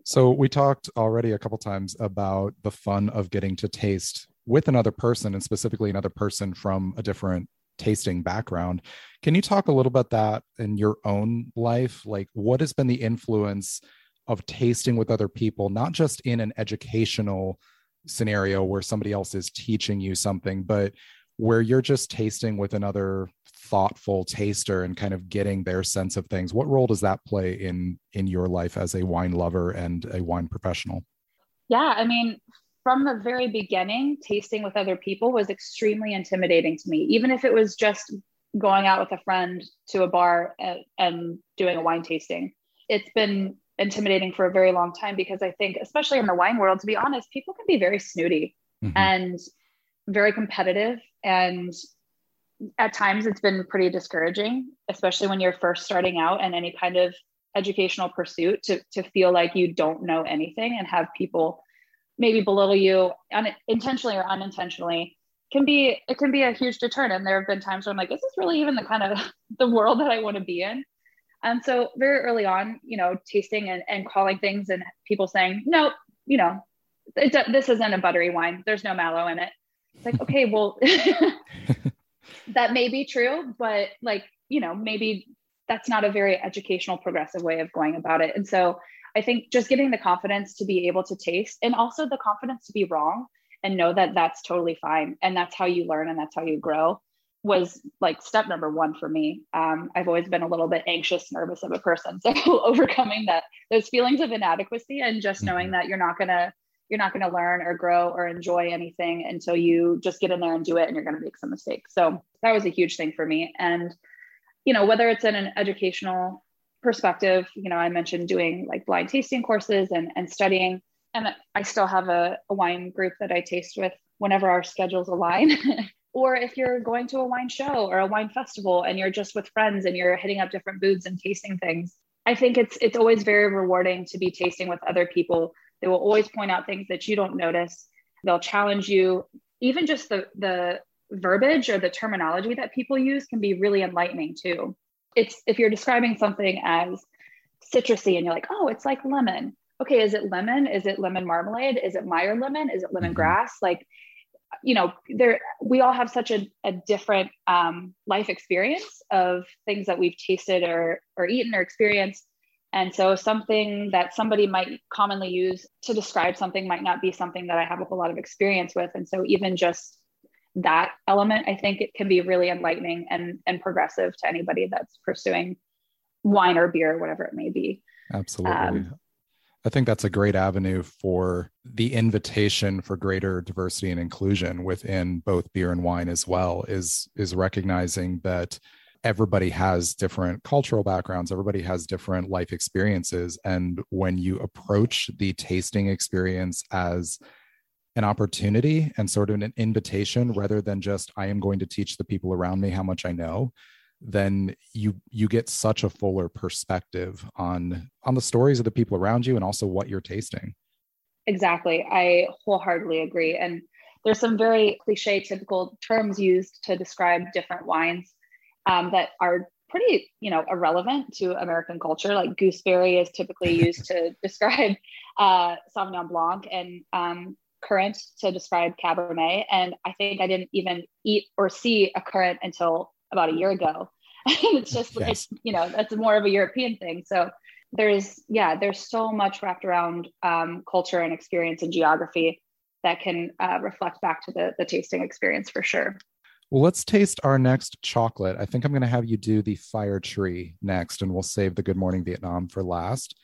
So we talked already a couple times about the fun of getting to taste with another person and specifically another person from a different tasting background. Can you talk a little about that in your own life? Like what has been the influence of tasting with other people, not just in an educational scenario where somebody else is teaching you something, but where you're just tasting with another thoughtful taster and kind of getting their sense of things. What role does that play in in your life as a wine lover and a wine professional? Yeah, I mean, from the very beginning, tasting with other people was extremely intimidating to me, even if it was just going out with a friend to a bar and, and doing a wine tasting. It's been intimidating for a very long time because I think, especially in the wine world, to be honest, people can be very snooty mm-hmm. and very competitive. And at times it's been pretty discouraging, especially when you're first starting out in any kind of educational pursuit to, to feel like you don't know anything and have people maybe belittle you un- intentionally or unintentionally can be it can be a huge deterrent. And there have been times where i'm like is this really even the kind of the world that i want to be in. And so very early on you know tasting and, and calling things and people saying no you know it, this isn't a buttery wine. There's no malo in it it's like okay well that may be true but like you know maybe that's not a very educational progressive way of going about it and so i think just getting the confidence to be able to taste and also the confidence to be wrong and know that that's totally fine and that's how you learn and that's how you grow was like step number one for me um, i've always been a little bit anxious nervous of a person so overcoming that those feelings of inadequacy and just knowing mm-hmm. that you're not going to you're not going to learn or grow or enjoy anything until you just get in there and do it and you're going to make some mistakes so that was a huge thing for me and you know whether it's in an educational perspective you know i mentioned doing like blind tasting courses and and studying and I still have a, a wine group that I taste with whenever our schedules align. or if you're going to a wine show or a wine festival and you're just with friends and you're hitting up different booths and tasting things. I think it's it's always very rewarding to be tasting with other people. They will always point out things that you don't notice. They'll challenge you. Even just the the verbiage or the terminology that people use can be really enlightening too. It's if you're describing something as citrusy and you're like, oh, it's like lemon okay, is it lemon? Is it lemon marmalade? Is it Meyer lemon? Is it lemon mm-hmm. Like, you know, there we all have such a, a different um, life experience of things that we've tasted or or eaten or experienced. And so something that somebody might commonly use to describe something might not be something that I have a whole lot of experience with. And so even just that element, I think it can be really enlightening and, and progressive to anybody that's pursuing wine or beer, whatever it may be. Absolutely. Um, I think that's a great avenue for the invitation for greater diversity and inclusion within both beer and wine as well is is recognizing that everybody has different cultural backgrounds everybody has different life experiences. And when you approach the tasting experience as an opportunity and sort of an invitation rather than just i am going to teach the people around me how much i know then you you get such a fuller perspective on on the stories of the people around you and also what you're tasting. Exactly. I wholeheartedly agree. And there's some very cliche typical terms used to describe different wines um, that are pretty you know irrelevant to american culture like gooseberry is typically used to describe uh, sauvignon blanc and um, currant to describe cabernet and i think i didn't even eat or see a currant until about a year ago. it's just yes. it's you know that's more of a European thing. So there's yeah there's so much wrapped around um, culture and experience and geography that can uh, reflect back to the the tasting experience for sure. Well, let's taste our next chocolate. I think I'm going to have you do the Firetree next, and we'll save the Good Morning Vietnam for last.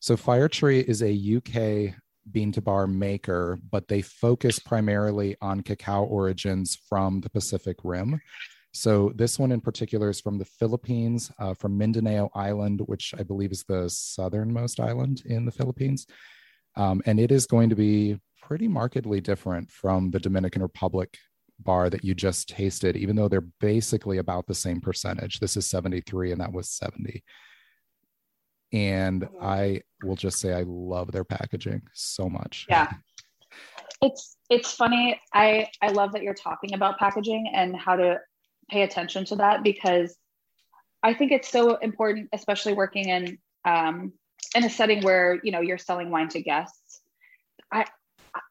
So, Firetree is a UK bean to bar maker, but they focus primarily on cacao origins from the Pacific Rim. So this one in particular is from the Philippines, uh, from Mindanao Island, which I believe is the southernmost island in the Philippines. Um, and it is going to be pretty markedly different from the Dominican Republic bar that you just tasted, even though they're basically about the same percentage. This is 73 and that was 70. And I will just say I love their packaging so much. Yeah. It's it's funny. I I love that you're talking about packaging and how to pay attention to that because I think it's so important, especially working in um, in a setting where you know you're selling wine to guests. I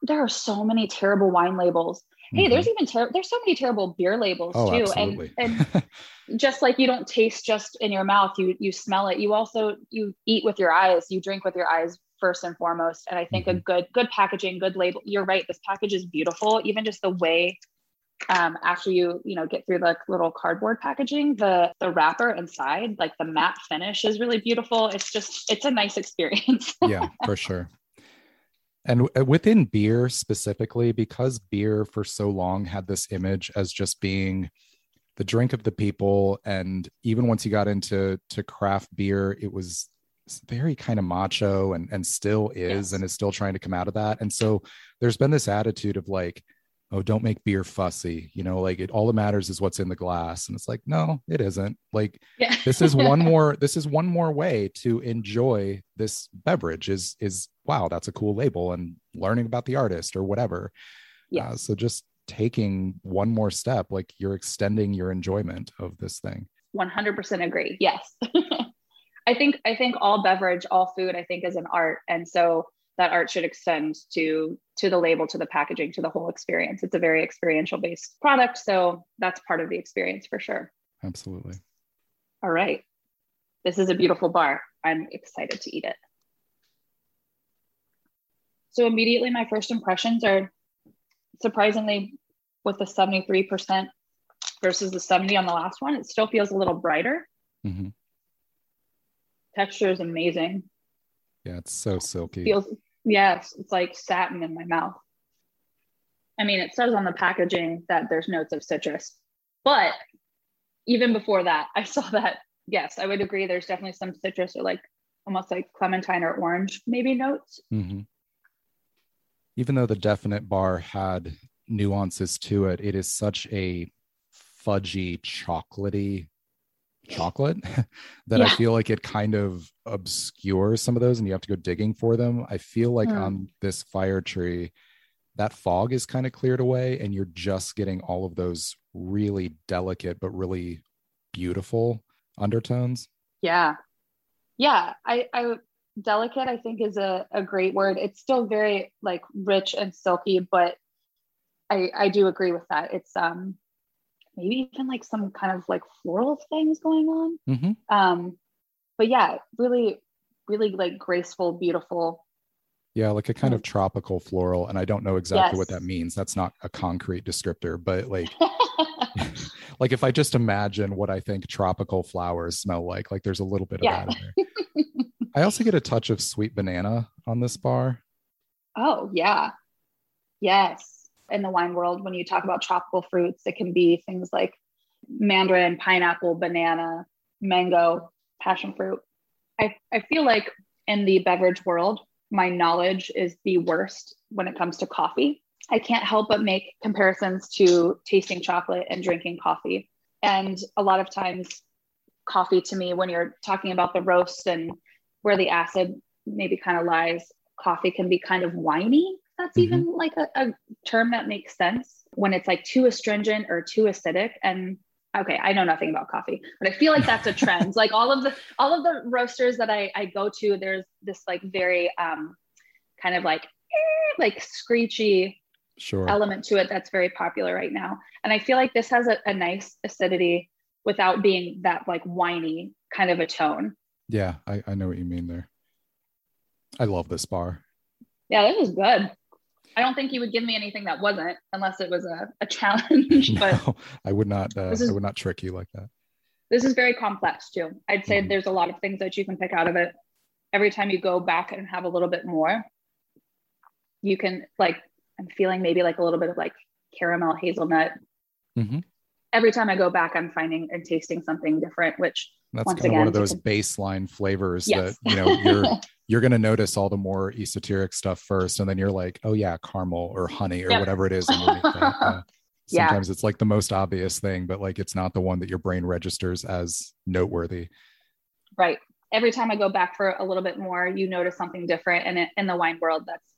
there are so many terrible wine labels. Hey, mm-hmm. there's even ter- there's so many terrible beer labels oh, too, absolutely. and and just like you don't taste just in your mouth, you you smell it. You also you eat with your eyes, you drink with your eyes first and foremost. And I think mm-hmm. a good good packaging, good label. You're right. This package is beautiful. Even just the way um, after you you know get through the little cardboard packaging the the wrapper inside like the matte finish is really beautiful it's just it's a nice experience yeah for sure and uh, within beer specifically because beer for so long had this image as just being the drink of the people and even once you got into to craft beer it was very kind of macho and and still is yes. and is still trying to come out of that and so there's been this attitude of like oh don't make beer fussy you know like it all that matters is what's in the glass and it's like no it isn't like yeah. this is one more this is one more way to enjoy this beverage is is wow that's a cool label and learning about the artist or whatever. Yeah uh, so just taking one more step like you're extending your enjoyment of this thing. 100% agree. Yes. I think i think all beverage all food i think is an art. And so that art should extend to to the label to the packaging to the whole experience. It's a very experiential based product so that's part of the experience for sure. Absolutely. All right. This is a beautiful bar. I'm excited to eat it. So immediately my first impressions are surprisingly with the 73% versus the 70 on the last one it still feels a little brighter. Mm-hmm. texture is amazing yeah it's so silky. Feels yes it's like satin in my mouth. I mean it says on the packaging that there's notes of citrus but even before that i saw that yes i would agree there's definitely some citrus or like almost like clementine or orange maybe notes. Mm-hmm. Even though the definite bar had nuances to it, it is such a fudgy, chocolatey chocolate that yeah. I feel like it kind of obscures some of those and you have to go digging for them. I feel like mm. on this Firetree, that fog is kind of cleared away and you're just getting all of those really delicate but really beautiful undertones. Yeah. Yeah. I, I delicate i think is a, a great word it's still very like rich and silky but i i do agree with that it's um maybe even like some kind of like floral things going on mm-hmm. um but yeah really really like graceful beautiful yeah like a kind of tropical floral and i don't know exactly yes. what that means that's not a concrete descriptor but like like if i just imagine what i think tropical flowers smell like like there's a little bit of yeah. that in there I also get a touch of sweet banana on this bar. Oh, yeah. Yes. In the wine world, when you talk about tropical fruits, it can be things like mandarin, pineapple, banana, mango, passion fruit. I, I feel like in the beverage world, my knowledge is the worst when it comes to coffee. I can't help but make comparisons to tasting chocolate and drinking coffee. And a lot of times, coffee to me, when you're talking about the roast and where the acid maybe kind of lies, coffee can be kind of winey. That's mm-hmm. even like a, a term that makes sense when it's like too astringent or too acidic. And okay, I know nothing about coffee, but I feel like that's a trend. like all of the all of the roasters that I, I go to, there's this like very um kind of like eh, like screechy sure. element to it that's very popular right now. And I feel like this has a, a nice acidity without being that like whiny kind of a tone. Yeah, I, I know what you mean there. I love this bar. Yeah, this is good. I don't think you would give me anything that wasn't, unless it was a, a challenge. but no, I would not. Uh, is, I would not trick you like that. This is very complex too. I'd say mm-hmm. there's a lot of things that you can pick out of it. Every time you go back and have a little bit more, you can like. I'm feeling maybe like a little bit of like caramel hazelnut. Mm-hmm. Every time I go back, I'm finding and tasting something different, which that's Once kind again, of one of those baseline flavors yes. that you know you're you're going to notice all the more esoteric stuff first, and then you're like, oh yeah, caramel or honey or yep. whatever it is. Uh, sometimes yeah. it's like the most obvious thing, but like it's not the one that your brain registers as noteworthy. Right. Every time I go back for a little bit more, you notice something different, and in the wine world, that's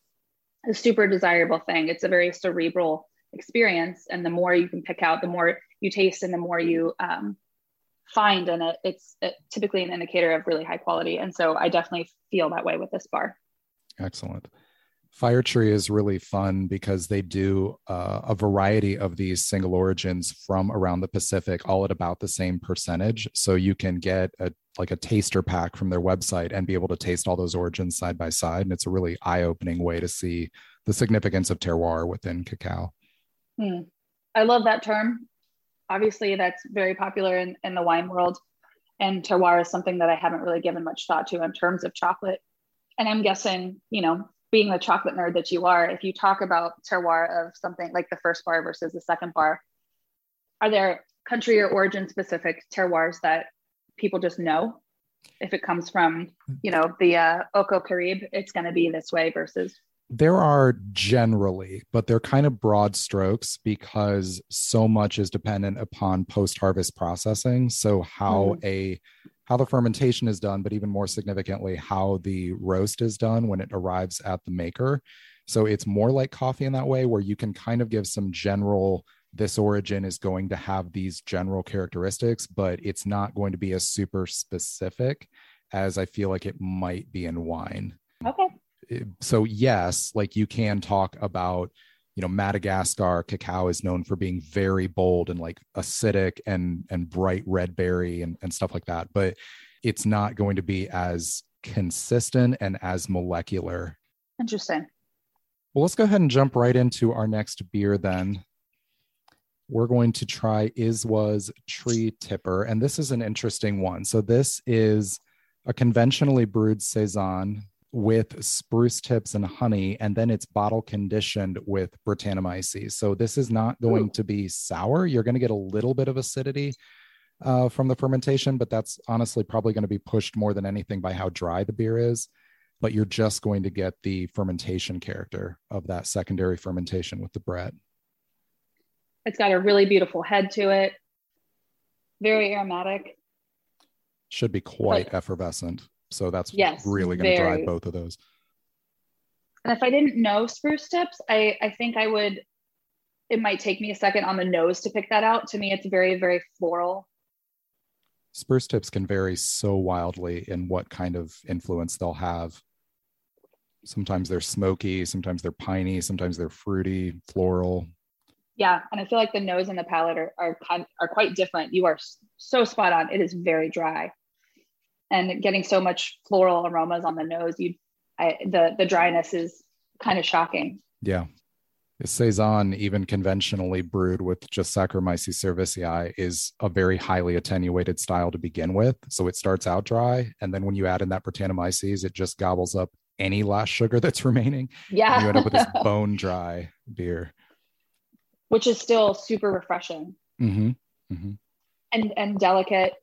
a super desirable thing. It's a very cerebral experience, and the more you can pick out, the more you taste, and the more you um, find in it, it's typically an indicator of really high quality. And so I definitely feel that way with this bar. Excellent. Firetree is really fun because they do uh, a variety of these single origins from around the Pacific, all at about the same percentage. So you can get a like a taster pack from their website and be able to taste all those origins side by side. And it's a really eye opening way to see the significance of terroir within cacao. Hmm. I love that term. Obviously, that's very popular in, in the wine world. And terroir is something that I haven't really given much thought to in terms of chocolate. And I'm guessing, you know, being the chocolate nerd that you are, if you talk about terroir of something like the first bar versus the second bar, are there country or origin specific terroirs that people just know? If it comes from, you know, the uh, Oco it's going to be this way versus there are generally, but they're kind of broad strokes because so much is dependent upon post-harvest processing. So how mm. a how the fermentation is done, but even more significantly, how the roast is done when it arrives at the maker. So it's more like coffee in that way, where you can kind of give some general this origin is going to have these general characteristics, but it's not going to be as super specific as I feel like it might be in wine. Okay so yes, like you can talk about, you know, Madagascar cacao is known for being very bold and like acidic and and bright red berry and, and stuff like that. But it's not going to be as consistent and as molecular. Interesting. Well, let's go ahead and jump right into our next beer then. We're going to try Iswa's Tree Tipper. And this is an interesting one. So, this is a conventionally brewed Saison with spruce tips and honey, and then it's bottle conditioned with Brettanomyces. So this is not going Ooh. to be sour. You're going to get a little bit of acidity uh, from the fermentation, but that's honestly probably going to be pushed more than anything by how dry the beer is. But you're just going to get the fermentation character of that secondary fermentation with the Brett. It's got a really beautiful head to it, very aromatic. Should be quite but, effervescent. So that's yes, really going to drive both of those. And if I didn't know spruce tips, I, I think I would, it might take me a second on the nose to pick that out. To me, it's very, very floral. Spruce tips can vary so wildly in what kind of influence they'll have. Sometimes they're smoky, sometimes they're piney, sometimes they're fruity, floral. Yeah, and I feel like the nose and the palate are are, are quite different. You are so spot on. It is very dry and getting so much floral aromas on the nose, you, I, the the dryness is kind of shocking. Yeah, saison, even conventionally brewed with just Saccharomyces cerevisiae, is a very highly attenuated style to begin with. So it starts out dry, and then when you add in that Brettanomyces, it just gobbles up any last sugar that's remaining. Yeah, you end up with this bone dry beer, which is still super refreshing. Mm-hmm. Mm-hmm. And and delicate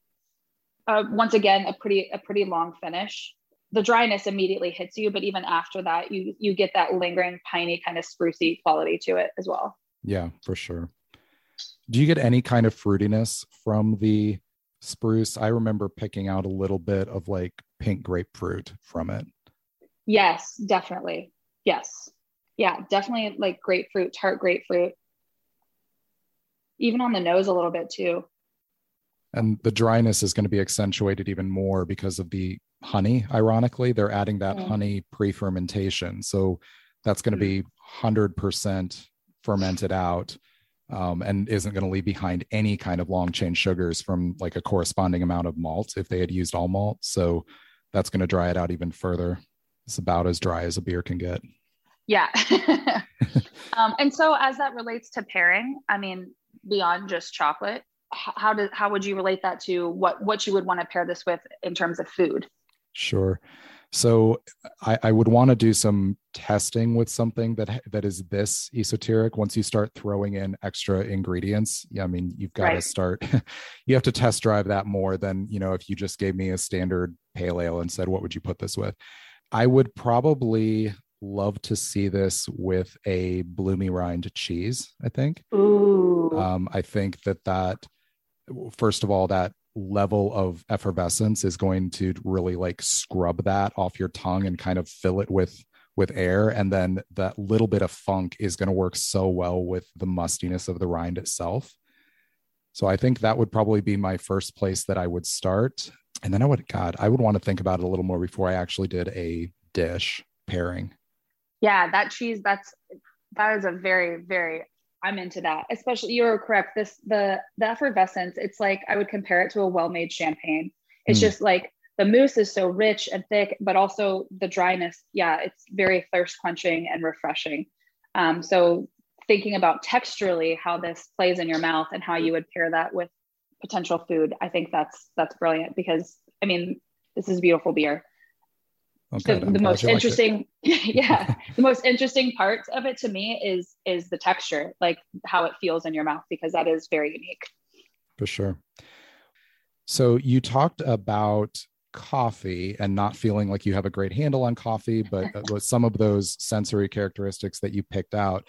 uh, once again a pretty a pretty long finish. The dryness immediately hits you but even after that you you get that lingering piney kind of sprucey quality to it as well. Yeah for sure. Do you get any kind of fruitiness from the spruce? I remember picking out a little bit of like pink grapefruit from it. Yes definitely. Yes. Yeah definitely like grapefruit tart grapefruit. Even on the nose a little bit too and the dryness is going to be accentuated even more because of the honey ironically. They're adding that mm. honey pre-fermentation. So that's going to be 100% fermented out um, and isn't going to leave behind any kind of long chain sugars from like a corresponding amount of malt if they had used all malt. So that's going to dry it out even further. It's about as dry as a beer can get. Yeah. Um, and so as that relates to pairing i mean beyond just chocolate how did how would you relate that to what what you would want to pair this with in terms of food? Sure. So I, I would want to do some testing with something that that is this esoteric once you start throwing in extra ingredients. Yeah i mean you've got right. to start you have to test drive that more than you know if you just gave me a standard pale ale and said what would you put this with? I would probably love to see this with a bloomy rind cheese i think. Ooh. Um, i think that that first of all, that level of effervescence is going to really like scrub that off your tongue and kind of fill it with with air. And then that little bit of funk is going to work so well with the mustiness of the rind itself. So i think that would probably be my first place that i would start. And then i would god i would want to think about it a little more before i actually did a dish pairing. Yeah that cheese that's that is a very very I'm into that. Especially you're correct. This the the effervescence, it's like I would compare it to a well-made champagne. It's mm. just like the mousse is so rich and thick, but also the dryness. Yeah, it's very thirst quenching and refreshing. Um, so thinking about texturally how this plays in your mouth and how you would pair that with potential food, I think that's that's brilliant because I mean, this is beautiful beer. Okay, the, the most interesting, yeah, the most interesting part of it to me is is the texture, like how it feels in your mouth, because that is very unique. For sure. So you talked about coffee and not feeling like you have a great handle on coffee, but with some of those sensory characteristics that you picked out.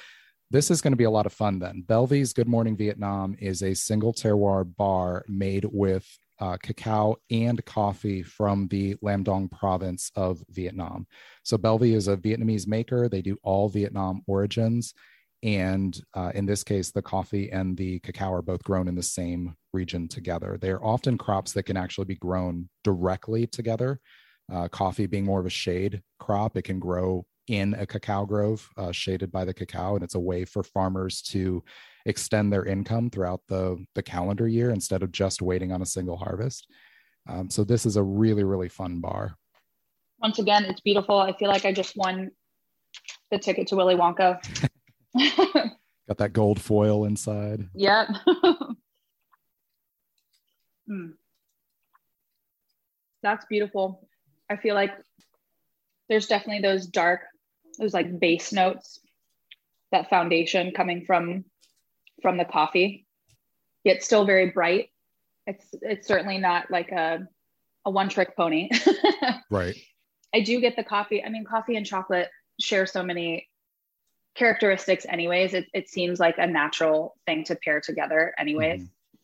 This is going to be a lot of fun then. Belvie's Good Morning Vietnam is a single terroir bar made with uh, cacao and coffee from the Lam Dong province of Vietnam. So Belvie is a Vietnamese maker. They do all Vietnam origins. And uh, in this case, the coffee and the cacao are both grown in the same region together. They are often crops that can actually be grown directly together. Uh, coffee being more of a shade crop, it can grow in a cacao grove uh, shaded by the cacao, and it's a way for farmers to extend their income throughout the the calendar year instead of just waiting on a single harvest. Um, so this is a really really fun bar. Once again, it's beautiful. I feel like I just won the ticket to Willy Wonka. Got that gold foil inside. Yep. mm. That's beautiful. I feel like there's definitely those dark, those like base notes, that foundation coming from from the coffee. Yet still very bright. It's it's certainly not like a a one trick pony. right. I do get the coffee. I mean, coffee and chocolate share so many characteristics anyways it, it seems like a natural thing to pair together anyways mm-hmm.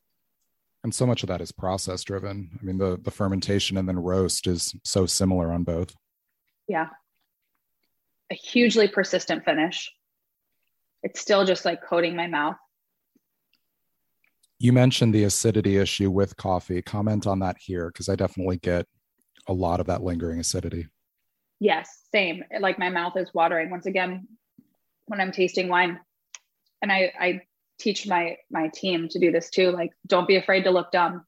and so much of that is process driven i mean the the fermentation and then roast is so similar on both yeah a hugely persistent finish it's still just like coating my mouth you mentioned the acidity issue with coffee comment on that here because i definitely get a lot of that lingering acidity yes same like my mouth is watering once again when I'm tasting wine. And I, I teach my my team to do this too. Like, don't be afraid to look dumb.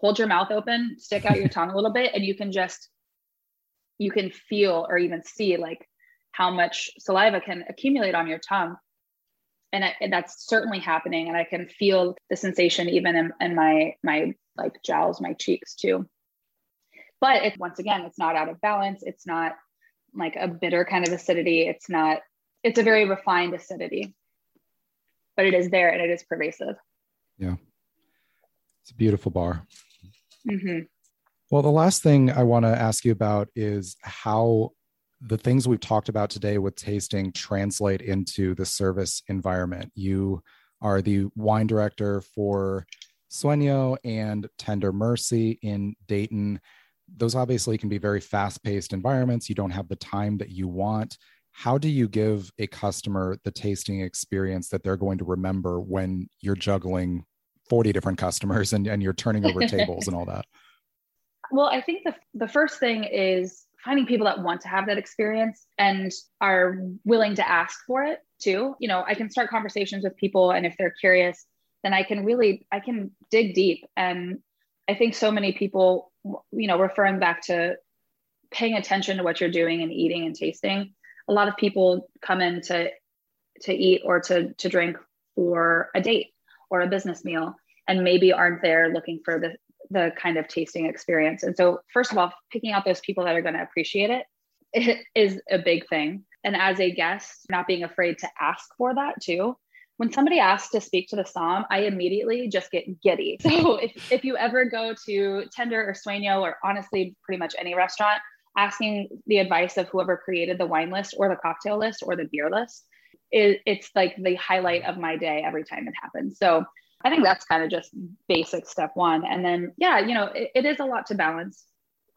Hold your mouth open, stick out your tongue a little bit, and you can just you can feel or even see like how much saliva can accumulate on your tongue. And, I, and that's certainly happening. And I can feel the sensation even in, in my my like jowls, my cheeks too. But it's once again, it's not out of balance. It's not like a bitter kind of acidity. It's not it's a very refined acidity, but it is there and it is pervasive. Yeah. It's a beautiful bar. Mm-hmm. Well, the last thing I want to ask you about is how the things we've talked about today with tasting translate into the service environment. You are the wine director for Sueño and Tender Mercy in Dayton. Those obviously can be very fast paced environments. You don't have the time that you want how do you give a customer the tasting experience that they're going to remember when you're juggling 40 different customers and, and you're turning over tables and all that well i think the, the first thing is finding people that want to have that experience and are willing to ask for it too. You know i can start conversations with people and if they're curious then i can really i can dig deep. And i think so many people you know referring back to paying attention to what you're doing and eating and tasting a lot of people come in to to eat or to to drink for a date or a business meal and maybe aren't there looking for the the kind of tasting experience. And so first of all picking out those people that are going to appreciate it, it is a big thing. And as a guest not being afraid to ask for that too. When somebody asks to speak to the som i immediately just get giddy. So if, if you ever go to tender or sueño or honestly pretty much any restaurant asking the advice of whoever created the wine list or the cocktail list or the beer list it, it's like the highlight of my day every time it happens. So i think that's kind of just basic step one and then yeah you know it, it is a lot to balance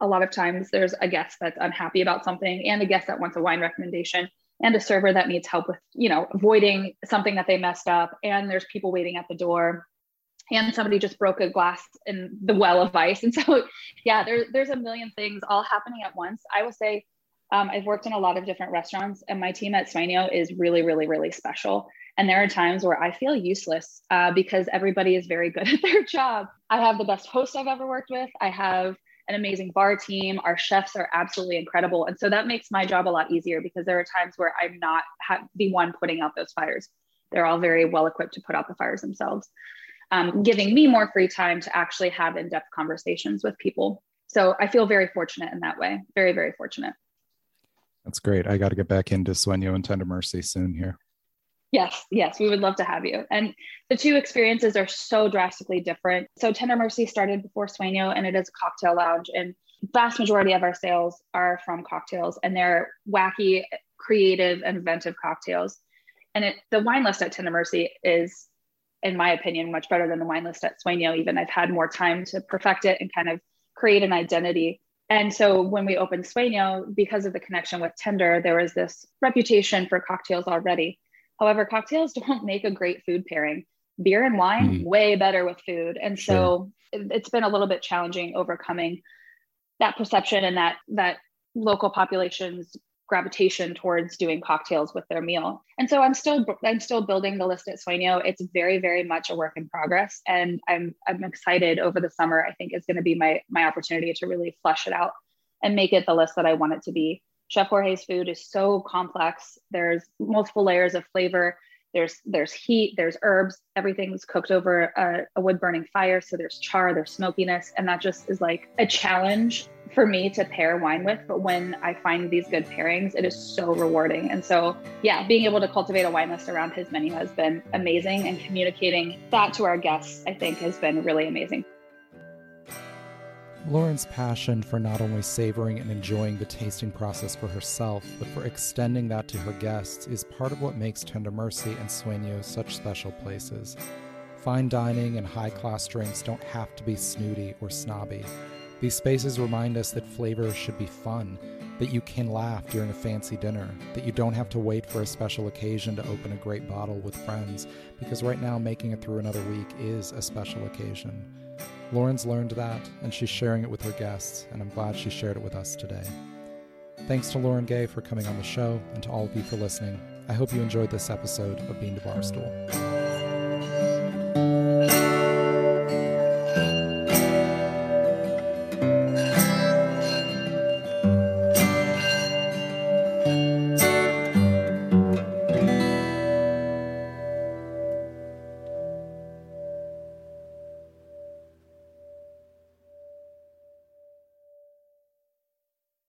a lot of times there's a guest that's unhappy about something and a guest that wants a wine recommendation and a server that needs help with you know avoiding something that they messed up and there's people waiting at the door and somebody just broke a glass in the well of ice. And so, yeah, there, there's a million things all happening at once. I will say, um, I've worked in a lot of different restaurants, and my team at Sueño is really, really, really special. And there are times where I feel useless uh, because everybody is very good at their job. I have the best host I've ever worked with. I have an amazing bar team. Our chefs are absolutely incredible. And so that makes my job a lot easier because there are times where I'm not ha- the one putting out those fires they're all very well equipped to put out the fires themselves, um, giving me more free time to actually have in depth conversations with people. So I feel very fortunate in that way. Very, very fortunate. That's great. I got to get back into Sueño and Tender Mercy soon here. Yes, yes, we would love to have you. And the two experiences are so drastically different. So Tender Mercy started before Sueño and it is a cocktail lounge. And vast majority of our sales are from cocktails and they're wacky, creative, inventive cocktails. And it, the wine list at Tender Mercy is, in my opinion, much better than the wine list at Sueño. Even I've had more time to perfect it and kind of create an identity. And so when we opened Sueño, because of the connection with Tender, there was this reputation for cocktails already. However, cocktails don't make a great food pairing. Beer and wine, mm. way better with food. And sure. so it's been a little bit challenging overcoming that perception and that that local populations gravitation towards doing cocktails with their meal. And so I'm still I'm still building the list at Sueño. It's very very much a work in progress, and I'm I'm excited over the summer. I think is going to be my my opportunity to really flesh it out and make it the list that I want it to be. Chef Jorge's food is so complex. There's multiple layers of flavor. There's there's heat. There's herbs. Everything's cooked over a, a wood burning fire, so there's char. There's smokiness, and that just is like a challenge for me to pair wine with. But when I find these good pairings, it is so rewarding. And so, yeah, being able to cultivate a wine list around his menu has been amazing. And communicating that to our guests, I think, has been really amazing. Lauren's passion for not only savoring and enjoying the tasting process for herself, but for extending that to her guests is part of what makes Tender Mercy and Sueño such special places. Fine dining and high class drinks don't have to be snooty or snobby. These spaces remind us that flavor should be fun, that you can laugh during a fancy dinner, that you don't have to wait for a special occasion to open a great bottle with friends, because right now making it through another week is a special occasion. Lauren's learned that, and she's sharing it with her guests, and I'm glad she shared it with us today. Thanks to Lauren Gay for coming on the show, and to all of you for listening. I hope you enjoyed this episode of Bean to Barstool.